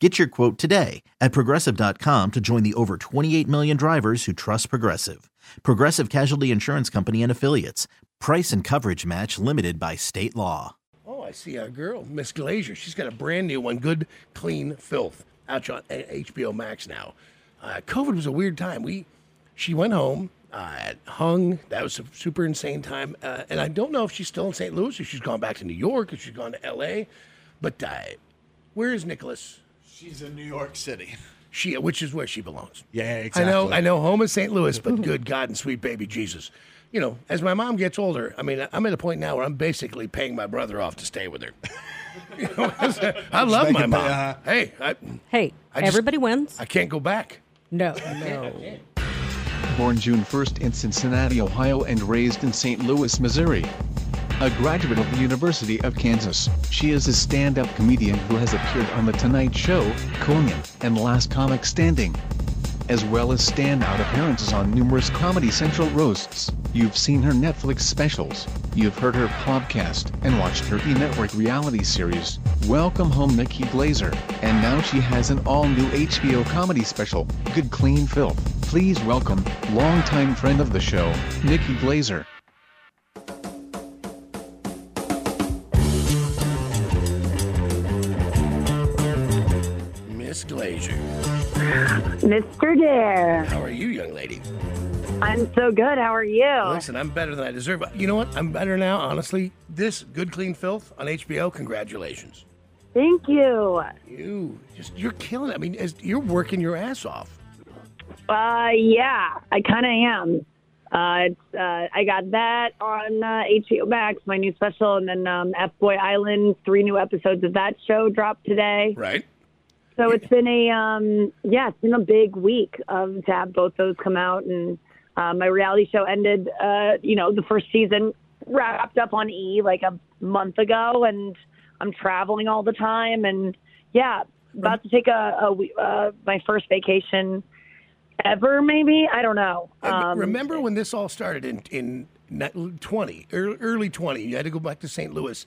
Get your quote today at progressive.com to join the over 28 million drivers who trust Progressive. Progressive Casualty Insurance Company and Affiliates. Price and coverage match limited by state law. Oh, I see a girl, Miss Glazer. She's got a brand new one, Good Clean Filth, out on HBO Max now. Uh, COVID was a weird time. We, she went home, uh, hung. That was a super insane time. Uh, and I don't know if she's still in St. Louis or she's gone back to New York or she's gone to L.A. But uh, where is Nicholas? She's in New York City. She, which is where she belongs. Yeah, exactly. I know, I know. Home is St. Louis, but good God and sweet baby Jesus. You know, as my mom gets older, I mean, I'm at a point now where I'm basically paying my brother off to stay with her. You know, I love my mom. uh, hey, I, Hey, I just- everybody wins. I can't go back. No, no. born June 1st in Cincinnati, Ohio, and raised in St. Louis, Missouri. A graduate of the University of Kansas, she is a stand up comedian who has appeared on The Tonight Show, Conan, and Last Comic Standing. As well as standout appearances on numerous Comedy Central roasts. You've seen her Netflix specials, you've heard her podcast, and watched her E Network reality series, Welcome Home Nikki Glazer. And now she has an all new HBO comedy special, Good Clean Filth. Please welcome, longtime friend of the show, Nikki Glazer. Mr. Dare. How are you, young lady? I'm so good. How are you? Listen, I'm better than I deserve. You know what? I'm better now, honestly. This Good Clean Filth on HBO, congratulations. Thank you. You just you're killing it. I mean, as, you're working your ass off. Uh, yeah, I kind of am. Uh, it's, uh, I got that on uh, HBO Max, my new special, and then um, F Boy Island. Three new episodes of that show dropped today. Right. So it's been a um, yeah, it's been a big week of to have both those come out, and uh, my reality show ended. Uh, you know, the first season wrapped up on E like a month ago, and I'm traveling all the time, and yeah, about to take a, a we- uh, my first vacation ever, maybe. I don't know. Um, Remember when this all started in in 20, early 20? You had to go back to St. Louis.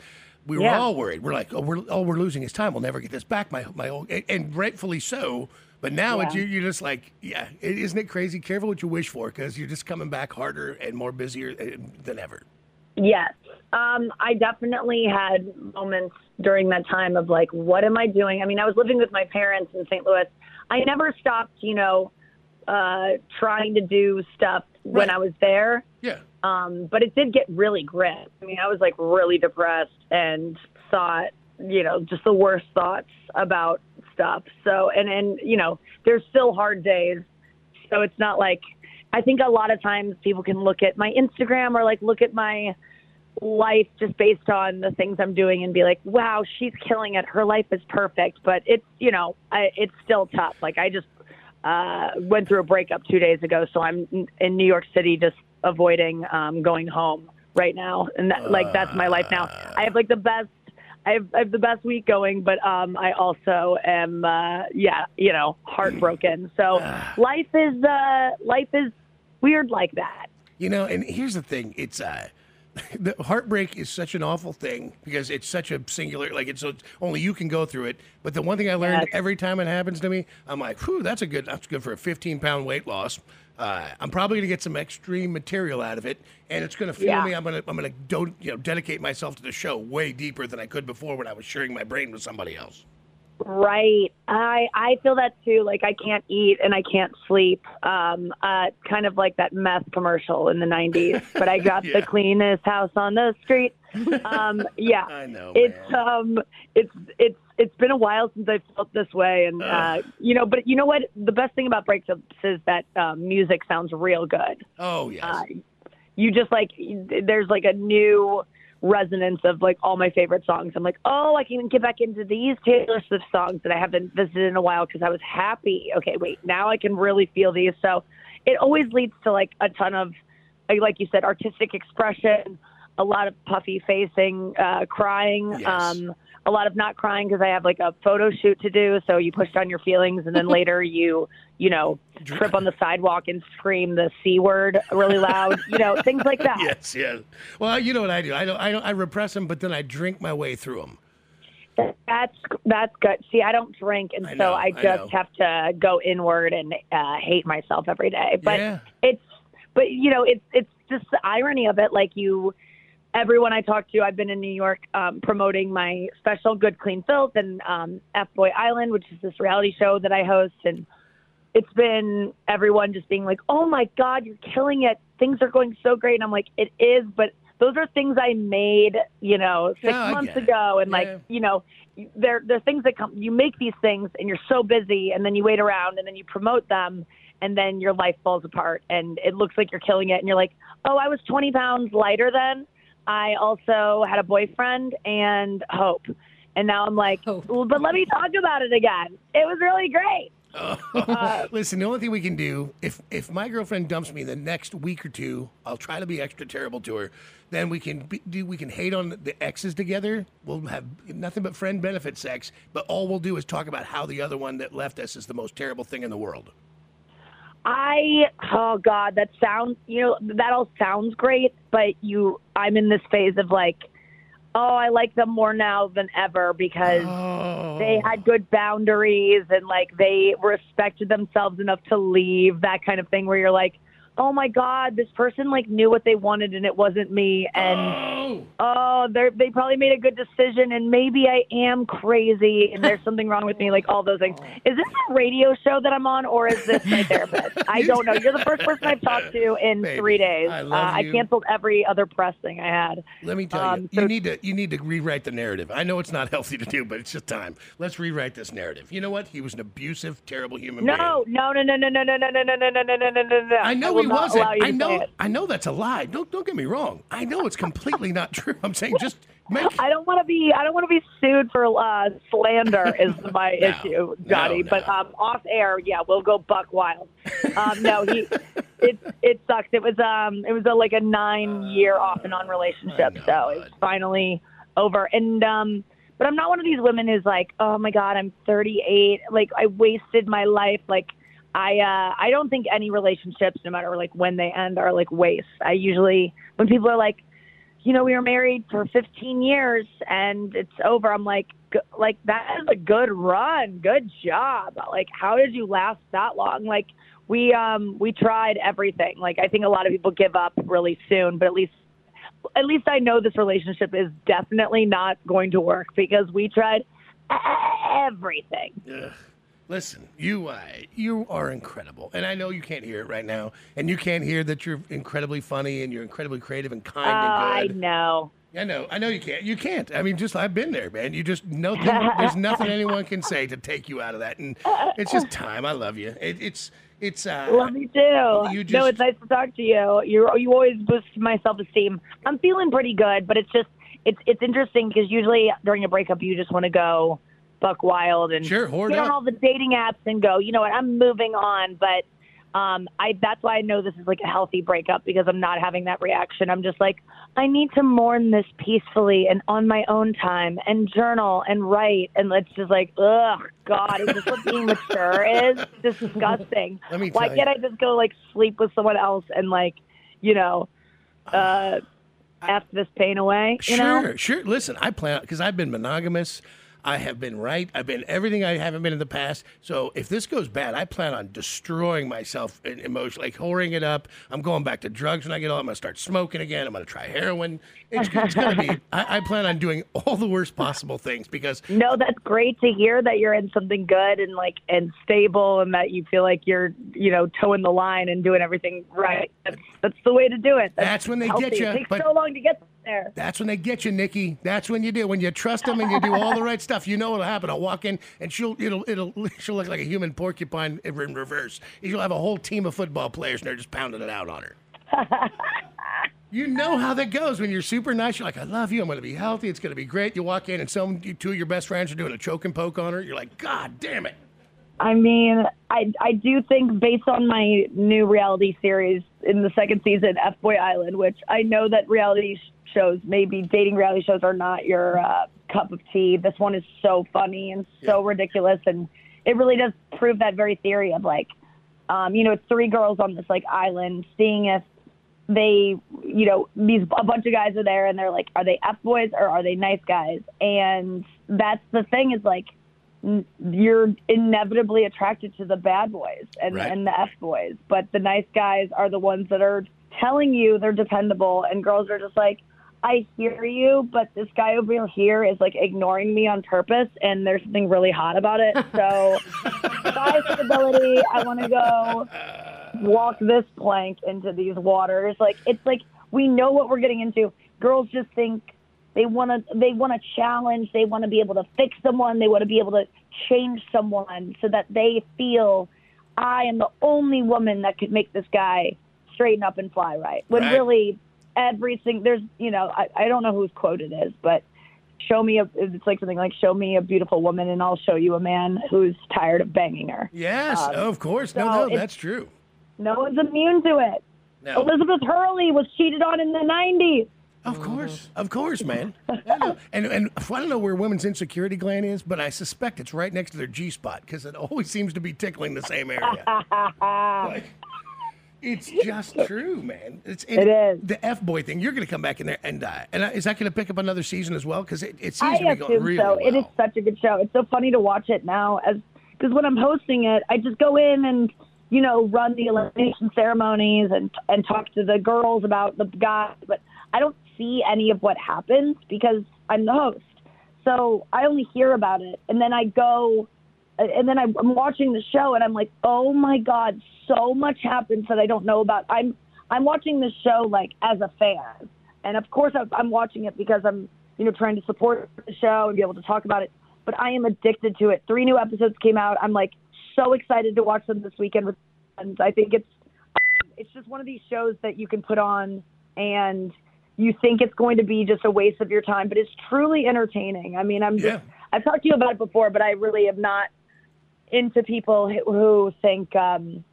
We were Yeah. all worried. We're like, oh, we're all we're losing is time. We'll never get this back. My my old, and, and rightfully so. But now it's, Yeah. you you're just like, yeah, is isn't it crazy? Careful what you wish for because you're just coming back harder and more busier uh, than ever. Yes. Um, I definitely had moments during that time of like, what am I doing? I mean, I was living with my parents in St. Louis. I never stopped, you know, uh, trying to do stuff when I was there. Yeah. Um, but it did get really grim. I mean, I was like really depressed and thought, you know, just the worst thoughts about stuff. So, and, and, you know, there's still hard days. So it's not like, I think a lot of times people can look at my Instagram or like look at my life just based on the things I'm doing and be like, wow, she's killing it. Her life is perfect. But it's, you know, I, it's still tough. Like I just uh, went through a breakup two days ago. So I'm in- in New York City just avoiding um, going home right now. And that, like, that's my life now. I have like the best. I have, I have the best week going, but um, I also am, uh, yeah, you know, heartbroken. So life is uh, life is weird like that. You know, and here's the thing: it's uh, the heartbreak is such an awful thing because it's such a singular, like it's only you can go through it. But the one thing I learned Yes. every time it happens to me, I'm like, "Whew, that's a good. That's good for a 15 pound weight loss." Uh, I'm probably gonna get some extreme material out of it, and it's gonna fuel Yeah. me. I'm gonna I'm gonna do, you know dedicate myself to the show way deeper than I could before when I was sharing my brain with somebody else. Right. I I feel that too. Like I can't eat and I can't sleep. Um, uh, kind of like that meth commercial in the '90s. But I got Yeah. the cleanest house on the street. Um, yeah. I know, It's man. um, it's it's it's been a while since I felt this way, and uh, you know. But you know what? The best thing about breakups is that um, music sounds real good. Oh yes. Uh, you just like there's like a new resonance of like all my favorite songs. I'm like, oh, I can get back into these Taylor Swift songs that I haven't visited in a while because I was happy. Okay, wait, now I can really feel these. So it always leads to like a ton of, like you said, artistic expression, a lot of puffy facing, uh, crying. Yes. Um, a lot of not crying because I have like a photo shoot to do. So you push down your feelings, and then later you, you know, trip on the sidewalk and scream the c word really loud. You know, things like that. yes, yes. Well, you know what I do? I don't. I don't. I repress them, but then I drink my way through them. That's that's good. See, I don't drink, and I so know, I I just know. have to go inward and uh, hate myself every day. But Yeah. it's, but you know, it's it's just the irony of it. Like you, everyone I talk to, I've been in New York um, promoting my special Good Clean Filth and um, F Boy Island, which is this reality show that I host, and it's been everyone just being like, "Oh my God, you're killing it! Things are going so great." And I'm like, "It is," but those are things I made, you know, six months ago, and Yeah. like, you know, they're they're things that come. You make these things, and you're so busy, and then you wait around, and then you promote them, and then your life falls apart, and it looks like you're killing it, and you're like, "Oh, I was 20 pounds lighter then." I also had a boyfriend and hope. And now I'm like, well, but let me talk about it again. It was really great. Uh, Listen, the only thing we can do if if my girlfriend dumps me the next week or two, I'll try to be extra terrible to her. Then we can be, do we can hate on the exes together. We'll have nothing but friend benefit sex, but all we'll do is talk about how the other one that left us is the most terrible thing in the world. I oh god, that sounds you know that all sounds great, but you I'm in this phase of like, oh, I like them more now than ever because Oh. they had oh. good boundaries and like they respected themselves enough to leave that kind of thing where you're like, oh my god, this person like knew what they wanted and it wasn't me and Oh. Oh, they they probably made a good decision, and maybe I am crazy, and there's something wrong with me, like all those things. Is this a radio show that I'm on, or is this my therapist? I don't know. You're the first person I've talked to in Baby, three days. I uh, love I canceled every other press thing I had. Let me tell Um, you, so- you need to you need to rewrite the narrative. I know it's not healthy to do, but it's just time. Let's rewrite this narrative. You know what? He was an abusive, terrible human being. No, no, no, no, no, no, no, no, no, no, no, no, no, no, no, no. I know will he wasn't. I know. I know that's a lie. Don't don't get me wrong. I know it's completely not true. I'm saying just make. I don't want to be. I don't want to be sued for uh, slander. Is my No, issue, no, Johnny. no. But um, off air, yeah, we'll go buck wild. Um, no, he. It it sucks. It was um it was a, like a nine year off and on relationship. know, so it's finally over. And um, but I'm not one of these women who's like, oh my god, I'm 38. Like I wasted my life. Like I uh I don't think any relationships, no matter like when they end, are like waste. I usually when people are like you know, we were married for 15 years and it's over. I'm like, like that is a good run. Good job. Like, how did you last that long? Like, we um we tried everything. Like, I think a lot of people give up really soon, but at least at least I know this relationship is definitely not going to work because we tried everything. Listen, you uh, you are incredible, and I know you can't hear it right now, and you can't hear that you're incredibly funny and you're incredibly creative and kind I and good. know. I know, I know you can't. You can't. I mean, just I've been there, man. You just know there's nothing anyone can say to take you out of that, and it's just time. I love you. It, it's it's. Uh, Love you too. You no, it's nice to talk to you. You you always boost my self esteem. I'm feeling pretty good, but it's just it's it's interesting because usually during a breakup you just want to go buck wild and Sure, get on all the dating apps and go. You know what? I'm moving on, but. Um, I that's why I know this is like a healthy breakup because I'm not having that reaction. I'm just like, I need to mourn this peacefully and on my own time and journal and write and it's just like, ugh, God, is this what being mature is? It's disgusting. Let me Why can't you. I just go like sleep with someone else and like, you know, uh, f this pain away? You sure, know? sure. Listen, I plan because I've been monogamous. I have been right. I've been everything I haven't been in the past. So if this goes bad, I plan on destroying myself emotionally, like whoring it up. I'm going back to drugs when I get old. I'm going to start smoking again. I'm going to try heroin. It's, it's going to be. I, I plan on doing all the worst possible things because No, that's great to hear that you're in something good and like and stable and that you feel like you're, you know, toeing the line and doing everything right. That's that's the way to do it. That's when they healthy. get you, It takes but- so long to get there. That's when they get you, Nikki. That's when you do. When you trust them and you do all the right stuff, you know what'll happen. I'll walk in and she'll it'll it'll she'll look like a human porcupine in reverse. You'll have a whole team of football players and they're just pounding it out on her. you know how that goes when you're super nice. You're like, I love you. I'm going to be healthy. It's going to be great. You walk in and some two of your best friends are doing a choke and poke on her. You're like, God damn it. I mean, I I do think based on my new reality series in the second season, F Boy Island, which I know that reality shows, maybe dating reality shows, are not your uh, cup of tea. This one is so funny and so ridiculous, and it really does prove that very theory of like, um, you know, it's three girls on this like island, seeing if they, you know, these a bunch of guys are there, and they're like, are they f boys or are they nice guys? And that's the thing is like you're inevitably attracted to the bad boys and, Right. and the F boys, but the nice guys are the ones that are telling you they're dependable, and girls are just like, I hear you, but this guy over here is like ignoring me on purpose, and there's something really hot about it. So, bye stability. I want to go walk this plank into these waters. Like it's like we know what we're getting into. Girls just think they want to they want to challenge. They want to be able to fix someone. They want to be able to change someone so that they feel I am the only woman that could make this guy straighten up and fly right. When Right. really everything there's you know I, I don't know whose quote it is, but show me a it's like something like show me a beautiful woman and I'll show you a man who's tired of banging her. Yes, Um, of course. No, so no, that's true. No one's immune to it. No. Elizabeth Hurley was cheated on in the 90s. Of course, of course, man. And and I don't know where women's insecurity gland is, but I suspect it's right next to their G spot because it always seems to be tickling the same area. Like, it's just true, man. It's It is. the f boy thing. You're going to come back in there and die. And is that going to pick up another season as well? Because it, it seems I to be going really so. well. It is such a good show. It's so funny to watch it now as because when I'm hosting it, I just go in and you know run the elimination ceremonies and and talk to the girls about the guys, but I don't see any of what happens because I'm the host. So I only hear about it, and then I go, and then I'm I'm watching the show, and I'm like, oh my god, so much happens that I don't know about. I'm I'm watching this show like as a fan, and of course I'm- I'm watching it because I'm you know trying to support the show and be able to talk about it. But I am addicted to it. Three new episodes came out. I'm like so excited to watch them this weekend with friends. I think it's it's just one of these shows that you can put on and you think it's going to be just a waste of your time, but it's truly entertaining. I mean, I'm just, I've talked to you about it before, but I really have not into people who, think um,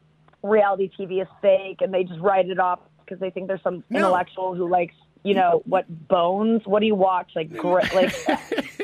reality TV is fake and they just write it off because they think there's some No. intellectual who likes, you know, what bones? What do you watch? Like, grit, like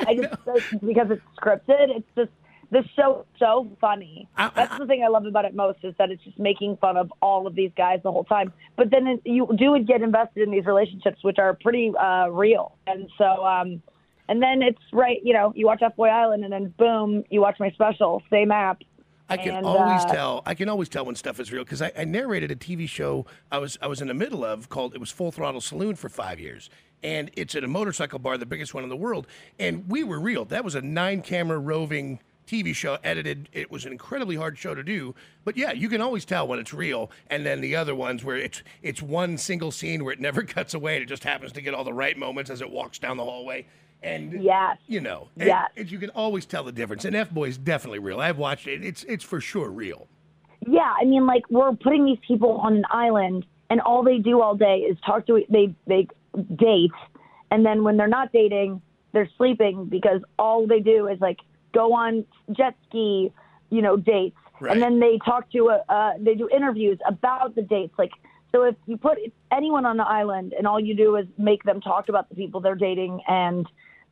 I just because it's scripted. It's just this show is so funny. I- That's the thing I love about it most is that it's just making fun of all of these guys the whole time. But then it, you do get invested in these relationships, which are pretty uh, real. And so, um, and then it's right, you know, you watch F Boy Island, and then boom, you watch my special, same app. I can And, always uh, tell. I can always tell when stuff is real because I, I narrated a TV show I was I was in the middle of called it was Full Throttle Saloon for five years, and it's at a motorcycle bar, the biggest one in the world, and we were real. That was a nine camera roving TV show edited. It was an incredibly hard show to do, but yeah, you can always tell when it's real. And then the other ones where it's it's one single scene where it never cuts away, and it just happens to get all the right moments as it walks down the hallway. And Yes. you know, and- Yes. and you can always tell the difference. And F Boy is definitely real. I've watched it. It's it's for sure real. Yeah, I mean, like we're putting these people on an island, and all they do all day is talk to they they date, and then when they're not dating, they're sleeping because all they do is like go on jet ski, you know, dates, Right. and then they talk to a uh, they do interviews about the dates, like. So if you put anyone on the island and all you do is make them talk about the people they're dating and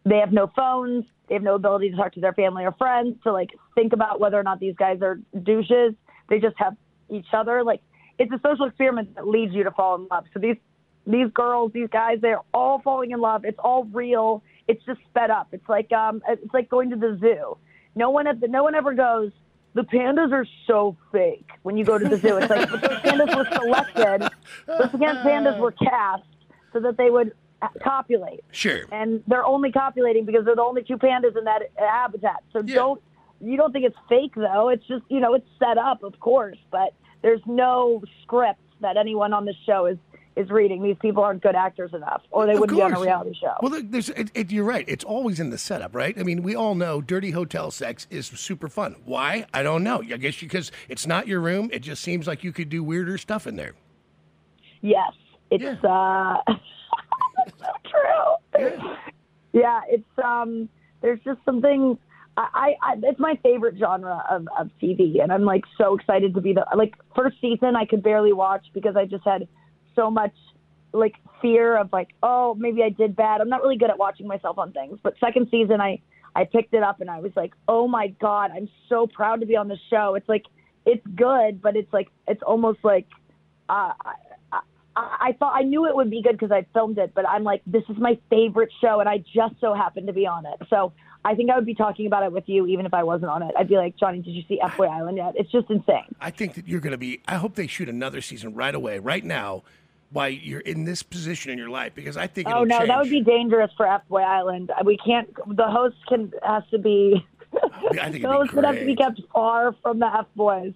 they have no phones, they have no ability to talk to their family or friends to like think about whether or not these guys are douches. They just have each other. Like it's a social experiment that leads you to fall in love. So these these girls, these guys, they're all falling in love. It's all real. It's just sped up. It's like um, it's like going to the zoo. No one at the, no one ever goes. The pandas are so fake. When you go to the zoo, it's like but those pandas were selected. Those pandas were cast so that they would copulate. Sure. And they're only copulating because they're the only two pandas in that habitat. So Yeah. don't you don't think it's fake though? It's just you know it's set up, of course, but there's no script that anyone on the show is is reading. These people aren't good actors enough, or they Of wouldn't be on a reality show. Well, there's, it, it, you're right. It's always in the setup, right? I mean, we all know dirty hotel sex is super fun. Why? I don't know. I guess because it's not your room. It just seems like you could do weirder stuff in there. Yes, it's Yeah. uh, true. Yeah. it's um, there's just something. I, I, it's my favorite genre of, of TV, and I'm like so excited to be the like first season. I could barely watch because I just had so much like fear of like, oh, maybe I did bad. I'm not really good at watching myself on things, but second season, I I picked it up and I was like, oh my god, I'm so proud to be on the show. It's like it's good, but it's like it's almost like uh, I, thought I knew it would be good because I filmed it, but I'm like, this is my favorite show, and I just so happened to be on it. So I think I would be talking about it with you, even if I wasn't on it. I'd be like, Johnny, did you see F Boy Island yet? It's just insane. I think that you're going to be. I hope they shoot another season right away, right now, while you're in this position in your life, because I think. Oh no, change. that would be dangerous for F Boy Island. We can't. The host can has to be. Oh, I think the host would have to be kept far from the F boys.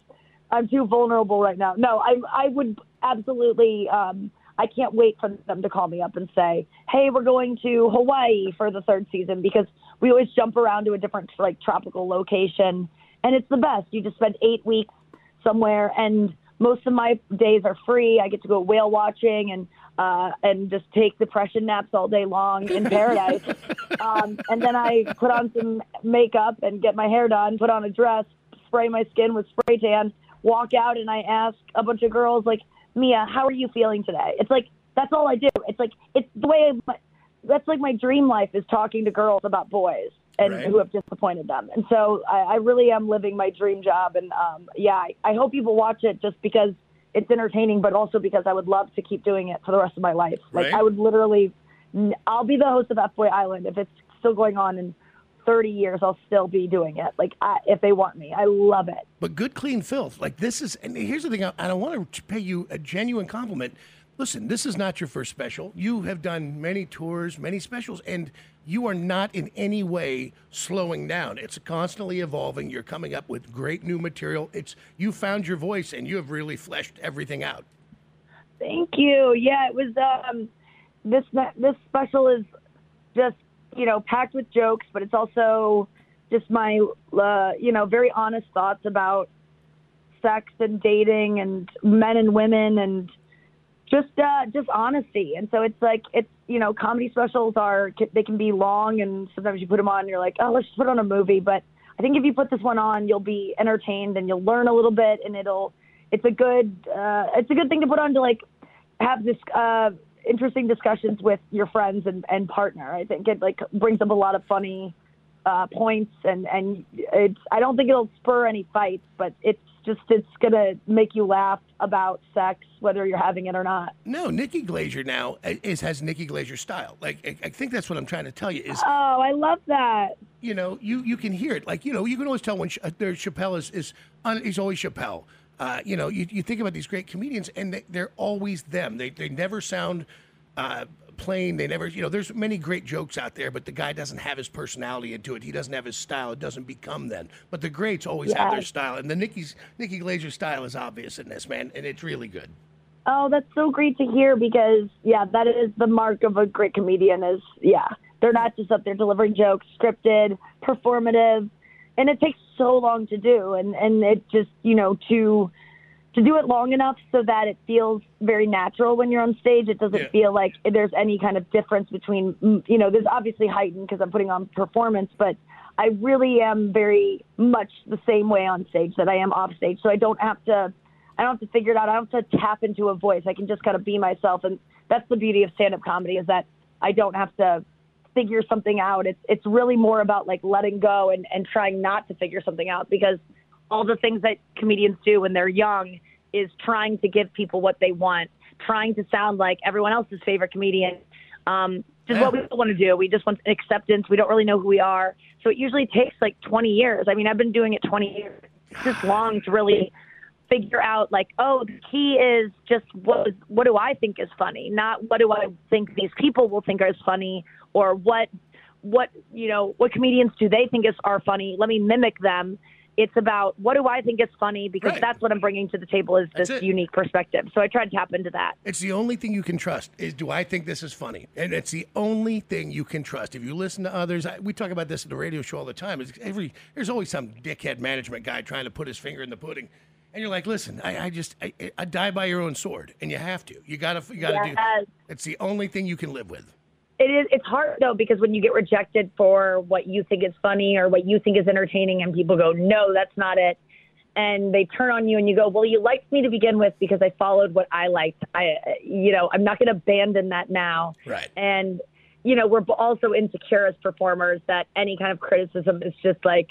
I'm too vulnerable right now. No, I I would absolutely. Um, I can't wait for them to call me up and say, "Hey, we're going to Hawaii for the third season," because we always jump around to a different like tropical location, and it's the best. You just spend eight weeks somewhere, and most of my days are free. I get to go whale watching and uh, and just take depression naps all day long in paradise. um, and then I put on some makeup and get my hair done, put on a dress, spray my skin with spray tan, walk out, and I ask a bunch of girls like, Mia, how are you feeling today? It's like that's all I do. It's like it's the way my, that's like my dream life is talking to girls about boys and Right. who have disappointed them. And so I, I really am living my dream job. And um, yeah, I, I hope people watch it just because it's entertaining, but also because I would love to keep doing it for the rest of my life. Like Right. I would literally, I'll be the host of F Boy Island if it's still going on in 30 years. I'll still be doing it. Like I, if they want me, I love it. but good, clean filth. Like this is, and here's the thing, I- and I want to pay you a genuine compliment. Listen, this is not your first special. You have done many tours, many specials, and you are not in any way slowing down. It's constantly evolving. You're coming up with great new material. It's you found your voice, and you have really fleshed everything out. Thank you. Yeah, it was um this this special is just, you know, packed with jokes, but it's also just my uh, you know, very honest thoughts about sex and dating and men and women and just uh just honesty. And so it's like it's you know, comedy specials are they can be long and sometimes you put them on and you're like, "Oh, let's just put on a movie." But I think if you put this one on, you'll be entertained and you'll learn a little bit and it'll it's a good uh it's a good thing to put on to like have this uh interesting discussions with your friends and, and partner. I think it like brings up a lot of funny uh, points and and it's I don't think it'll spur any fights, but it's just it's gonna make you laugh about sex whether you're having it or not. No, Nikki Glazer now is has Nikki Glazer style. Like I, I think that's what I'm trying to tell you is Oh, I love that. you know, you you can hear it. Like you know, you can always tell when Ch- uh, there's Chappelle is is he's always Chappelle. Uh, you know, you, you think about these great comedians, and they, they're always them. They they never sound uh, plain. They never, you know, there's many great jokes out there, but the guy doesn't have his personality into it. He doesn't have his style. It doesn't become them. But the greats always have their style, and the Nikki's Nikki Glazer style is obvious in this man, and it's really good. Oh, that's so great to hear because yeah, that is the mark of a great comedian is yeah. They're not just up there delivering jokes, scripted, performative, and it takes so long to do and and it just, you know, to to do it long enough so that it feels very natural when you're on stage. It doesn't Yeah. feel like there's any kind of difference between, you know, there's obviously heightened because I'm putting on performance, but I really am very much the same way on stage that I am off stage. So I don't have to, I don't have to figure it out. I don't have to tap into a voice. I can just kind of be myself. And that's the beauty of stand up comedy is that I don't have to figure something out. It's, it's really more about like letting go and, and trying not to figure something out because all the things that comedians do when they're young is trying to give people what they want, trying to sound like everyone else's favorite comedian. Um, is Yeah. what we don't want to do. We just want acceptance. We don't really know who we are. So it usually takes like 20 years. I mean, I've been doing it 20 years. It's just long to really figure out like, oh, the key is just what what do I think is funny, not what do I think these people will think is funny or what what you know what comedians do they think is are funny. Let me mimic them. It's about what do I think is funny because Right. that's what I'm bringing to the table is this unique perspective. So I try to tap into that. It's the only thing you can trust is do I think this is funny? And it's the only thing you can trust. If you listen to others, I, we talk about this at the radio show all the time. It's every there's always some dickhead management guy trying to put his finger in the pudding. And you're like, listen, I, I just I, I die by your own sword, and you have to. You gotta you gotta Yes. do. It's the only thing you can live with. It is. It's hard though because when you get rejected for what you think is funny or what you think is entertaining, and people go, "No, that's not it," and they turn on you, and you go, "Well, you liked me to begin with because I followed what I liked. I, you know, I'm not going to abandon that now." Right. And you know, we're also insecure as performers that any kind of criticism is just like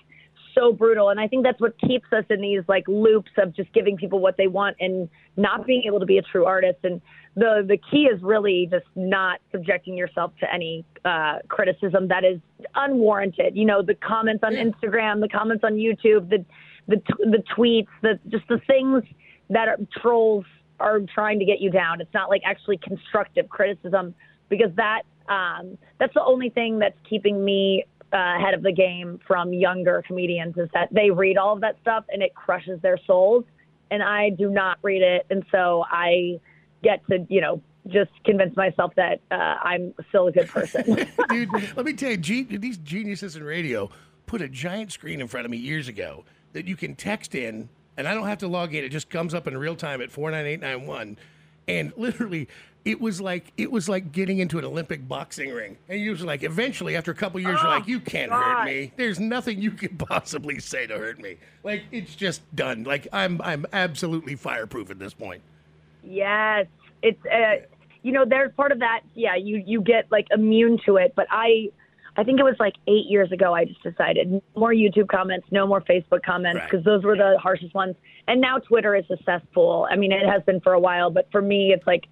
so brutal. And I think that's what keeps us in these like loops of just giving people what they want and not being able to be a true artist. And the the key is really just not subjecting yourself to any uh, criticism that is unwarranted. You know, the comments on Instagram, the comments on YouTube, the the t- the tweets, the just the things that are, trolls are trying to get you down. It's not like actually constructive criticism because that um, that's the only thing that's keeping me uh, ahead of the game from younger comedians is that they read all of that stuff and it crushes their souls, and I do not read it, and so I get to you know just convince myself that uh, I'm still a good person. Dude, let me tell you, these geniuses in radio put a giant screen in front of me years ago that you can text in, and I don't have to log in. It just comes up in real time at four nine eight nine one, and literally. It was like it was like getting into an Olympic boxing ring, and you was like, eventually, after a couple years, you're like, you can't hurt me. There's nothing you could possibly say to hurt me. Like it's just done. Like I'm I'm absolutely fireproof at this point. Yes, it's uh, you know there's part of that. Yeah, you you get like immune to it, but I. I think it was like eight years ago. I just decided no more YouTube comments, no more Facebook comments, Right. because those were the harshest ones. And now Twitter is a cesspool. I mean, it has been for a while, but for me, it's like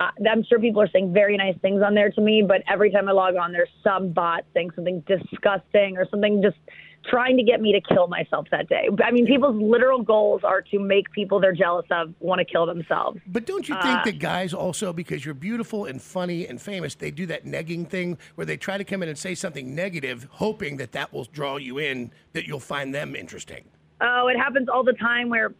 I'm sure people are saying very nice things on there to me, but every time I log on, there's some bot saying something disgusting or something just trying to get me to kill myself that day. I mean, people's literal goals are to make people they're jealous of want to kill themselves. But don't you think uh, that guys also, because you're beautiful and funny and famous, they do that negging thing where they try to come in and say something negative, hoping that that will draw you in, that you'll find them interesting. Oh, it happens all the time where,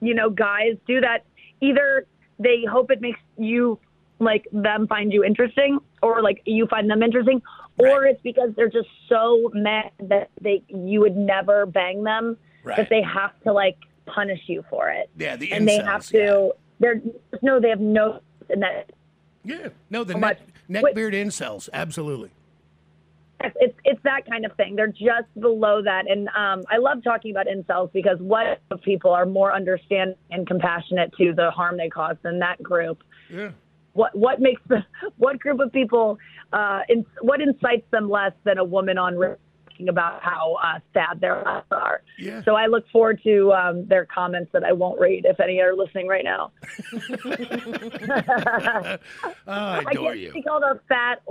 you know, guys do that. Either they hope it makes you like them find you interesting, or like you find them interesting, or it's because they're just so mad that they you would never bang them Right. that they have to like punish you for it. Yeah, the and they have to. They're no, they have no. And that Yeah, no, the So neck, neckbeard incels, absolutely. it's that kind of thing. They're just below that, and um, I love talking about incels because what people are more understanding and compassionate to the harm they cause than that group. Yeah. What what makes the what group of people uh, in, what incites them less than a woman on talking about how uh, sad their lives are? Yeah. So I look forward to um, their comments that I won't read if any are listening right now. Oh, I I adore get you. called a fat,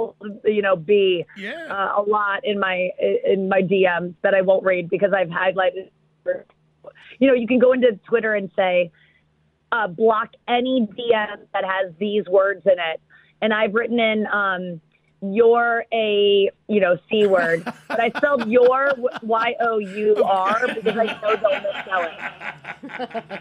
you know, bee Yeah. uh, a lot in my in my DMs that I won't read because I've highlighted. You know, you can go into Twitter and say, uh, block any DM that has these words in it, and I've written in, um, "You're a you know c word," but I spelled your y o u r because I know they'll misspell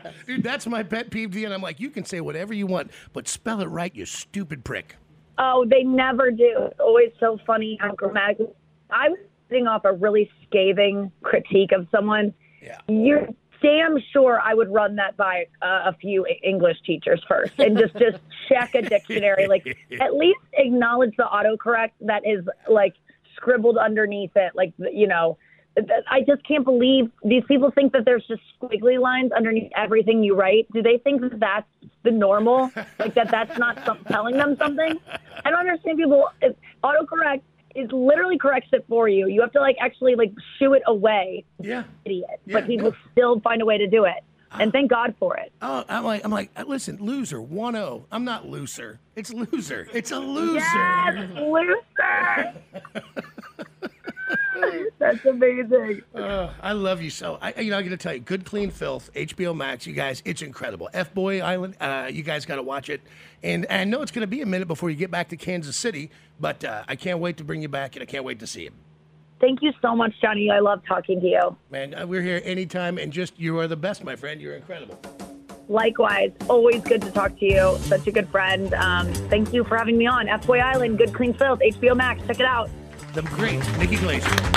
it. Dude, that's my pet peeve. And I'm like, you can say whatever you want, but spell it right, you stupid prick. Oh, they never do. It's always so funny how grammatically. I was sitting off a really scathing critique of someone. Yeah. You're damn sure I would run that by uh, a few English teachers first and just just check a dictionary. Like at least acknowledge the autocorrect that is like scribbled underneath it. Like you know. I just can't believe these people think that there's just squiggly lines underneath everything you write. Do they think that that's the normal? Like that that's not some, telling them something? I don't understand people. If autocorrect is literally corrects it for you. You have to like actually like shoo it away Yeah. idiot. Yeah, but people still find a way to do it. and thank God for it. Oh, I'm like, I'm like, listen, loser, 1-0. I'm not loser. It's loser. It's a loser. Yes, loser. That's amazing. Uh, I love you so. I, you know, I'm going to tell you, Good Clean Filth, HBO Max, you guys, it's incredible. F Boy Island, uh, you guys got to watch it. And I know it's going to be a minute before you get back to Kansas City, but uh, I can't wait to bring you back, and I can't wait to see you. Thank you so much, Johnny. I love talking to you. Man, uh, we're here anytime, and just you are the best, my friend. You're incredible. Likewise, always good to talk to you. Such a good friend. Um, thank you for having me on. F Boy Island, Good Clean Filth, HBO Max. Check it out. The great Nikki Glazer.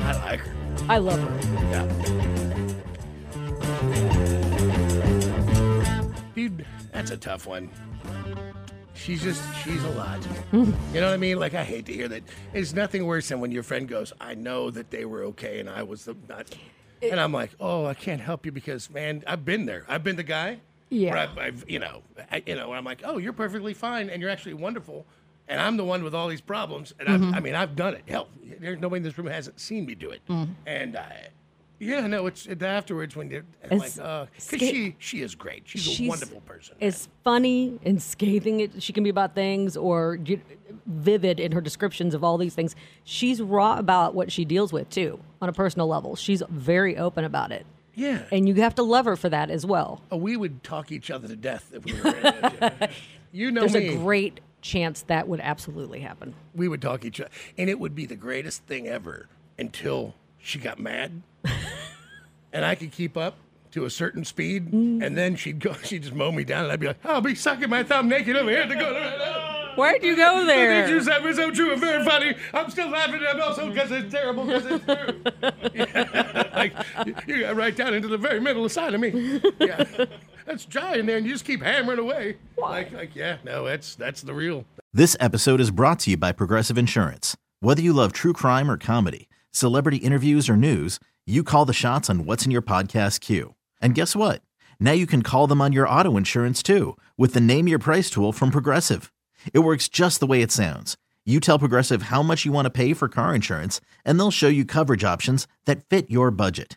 I like her. I love her. Yeah. Dude, that's a tough one. She's just, she's a lot. you know what I mean? Like, I hate to hear that. It's nothing worse than when your friend goes, I know that they were okay and I was the not. And I'm like, oh, I can't help you because, man, I've been there. I've been the guy. Yeah. Where I've, I've, you know, I, you know, I'm like, oh, you're perfectly fine and you're actually wonderful. And I'm the one with all these problems. And I've, mm-hmm. I mean, I've done it. Hell, there's nobody in this room hasn't seen me do it. Mm-hmm. And I, yeah, no, it's it, afterwards when you're like, uh, because sca- she she is great. She's, a wonderful person. As funny and scathing it she can be about things, or you- vivid in her descriptions of all these things. She's raw about what she deals with too, on a personal level. She's very open about it, Yeah. and you have to love her for that as well. Oh, we would talk each other to death if we were. you know There's me. a great chance that would absolutely happen. we would talk each other, and it would be the greatest thing ever until she got mad, and I could keep up to a certain speed, mm. and then she'd go, she'd just mow me down, and I'd be like, "I'll be sucking my thumb naked over here to go." right now." Where'd you go The there? things you said were so true and very funny. I'm still laughing at them also because it's terrible because it's true. Yeah, like, you, you got right down into the very middle of the side of me. Yeah. That's dry in there and you just keep hammering away. Like, like, yeah, no, that's that's the real. This episode is brought to you by Progressive Insurance. Whether you love true crime or comedy, celebrity interviews or news, you call the shots on what's in your podcast queue. And guess what? Now you can call them on your auto insurance too with the Name Your Price tool from Progressive. It works just the way it sounds. You tell Progressive how much you want to pay for car insurance, and they'll show you coverage options that fit your budget.